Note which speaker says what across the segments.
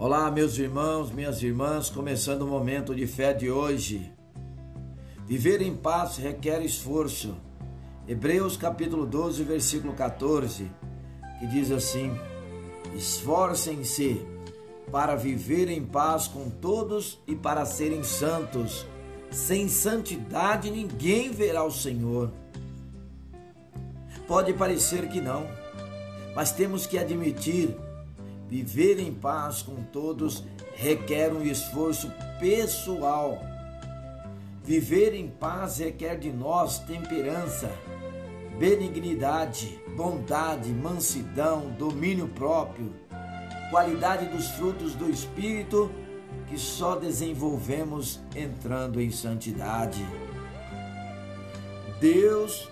Speaker 1: Olá, meus irmãos, minhas irmãs, começando o momento de fé de hoje. Viver em paz requer esforço. Hebreus capítulo 12, versículo 14, que diz assim: Esforcem-se para viver em paz com todos e para serem santos. Sem santidade ninguém verá o Senhor. Pode parecer que não, mas temos que admitir Viver em paz com todos requer um esforço pessoal. Viver em paz requer de nós temperança, benignidade, bondade, mansidão, domínio próprio, qualidade dos frutos do Espírito que só desenvolvemos entrando em santidade. Deus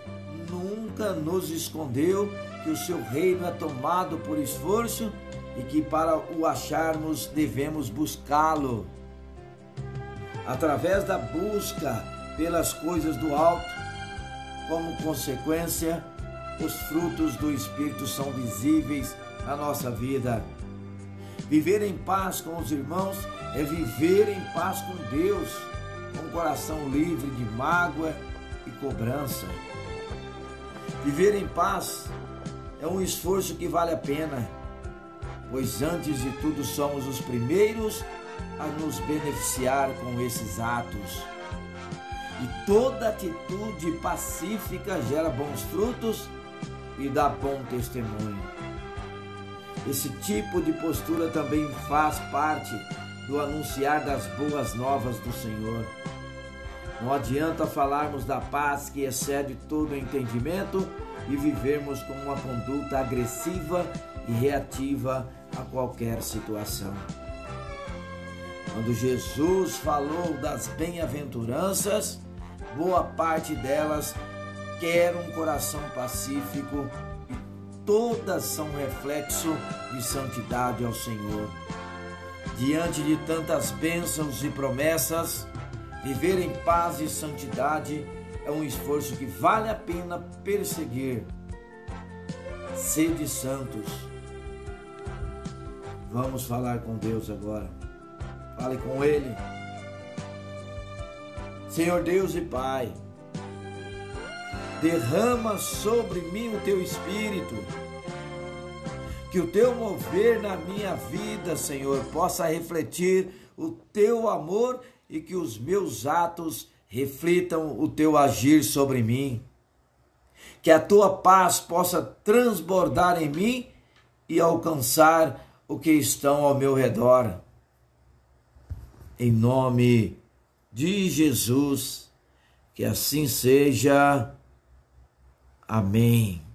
Speaker 1: nunca nos escondeu que o seu reino é tomado por esforço e que para o acharmos devemos buscá-lo. Através da busca pelas coisas do alto, como consequência, os frutos do Espírito são visíveis na nossa vida. Viver em paz com os irmãos é viver em paz com Deus, com o coração livre de mágoa e cobrança. Viver em paz é um esforço que vale a pena pois antes de tudo somos os primeiros a nos beneficiar com esses atos. E toda atitude pacífica gera bons frutos e dá bom testemunho. Esse tipo de postura também faz parte do anunciar das boas novas do Senhor. Não adianta falarmos da paz que excede todo entendimento e vivermos com uma conduta agressiva e reativa a qualquer situação. Quando Jesus falou das bem-aventuranças, boa parte delas quer um coração pacífico e todas são reflexo de santidade ao Senhor. Diante de tantas bênçãos e promessas, viver em paz e santidade é um esforço que vale a pena perseguir. Sede santos Vamos falar com Deus agora. Fale com Ele. Senhor Deus e Pai, derrama sobre mim o teu espírito. Que o teu mover na minha vida, Senhor, possa refletir o teu amor e que os meus atos reflitam o teu agir sobre mim. Que a tua paz possa transbordar em mim e alcançar o que estão ao meu redor. Em nome de Jesus, que assim seja. Amém.